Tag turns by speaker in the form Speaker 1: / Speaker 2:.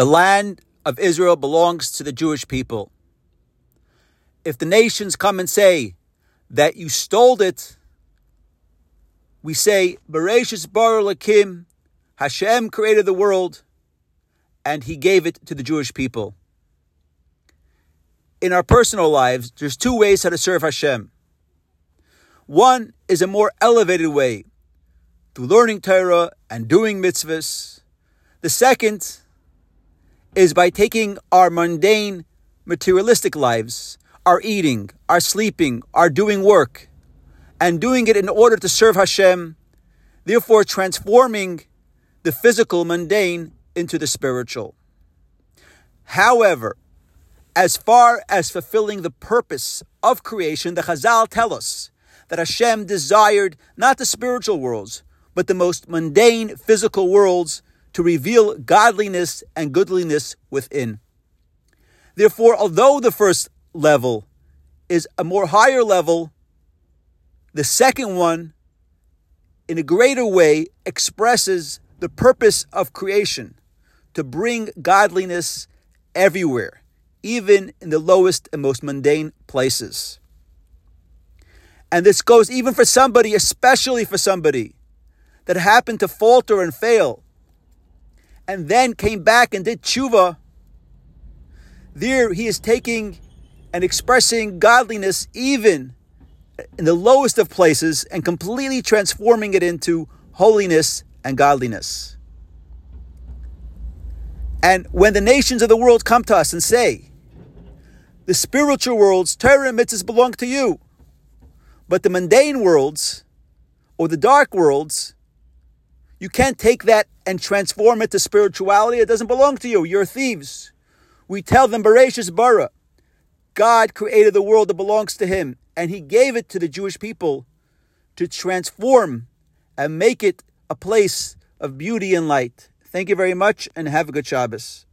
Speaker 1: The land of Israel belongs to the Jewish people. If the nations come and say that you stole it, we say, Bereshis bara Elokim, Hashem created the world, and he gave it to the Jewish people. In our personal lives, there's two ways how to serve Hashem. One is a more elevated way, through learning Torah and doing mitzvahs. The second is by taking our mundane, materialistic lives, our eating, our sleeping, our doing work, and doing it in order to serve Hashem, therefore transforming the physical, mundane, into the spiritual. However, as far as fulfilling the purpose of creation, the Chazal tell us that Hashem desired not the spiritual worlds, but the most mundane physical worlds to reveal godliness and goodliness within. Therefore, although the first level is a more higher level, the second one, in a greater way, expresses the purpose of creation to bring godliness everywhere, even in the lowest and most mundane places. And this goes even for somebody, especially for somebody that happened to falter and fail, and then came back and did tshuva. There he is taking and expressing godliness even in the lowest of places and completely transforming it into holiness and godliness. And when the nations of the world come to us and say, the spiritual worlds, Torah and mitzvahs belong to you, but the mundane worlds or the dark worlds, you can't take that and transform it to spirituality. It doesn't belong to you. You're thieves. We tell them, Bereshis bara. God created the world that belongs to Him, and He gave it to the Jewish people to transform and make it a place of beauty and light. Thank you very much and have a good Shabbos.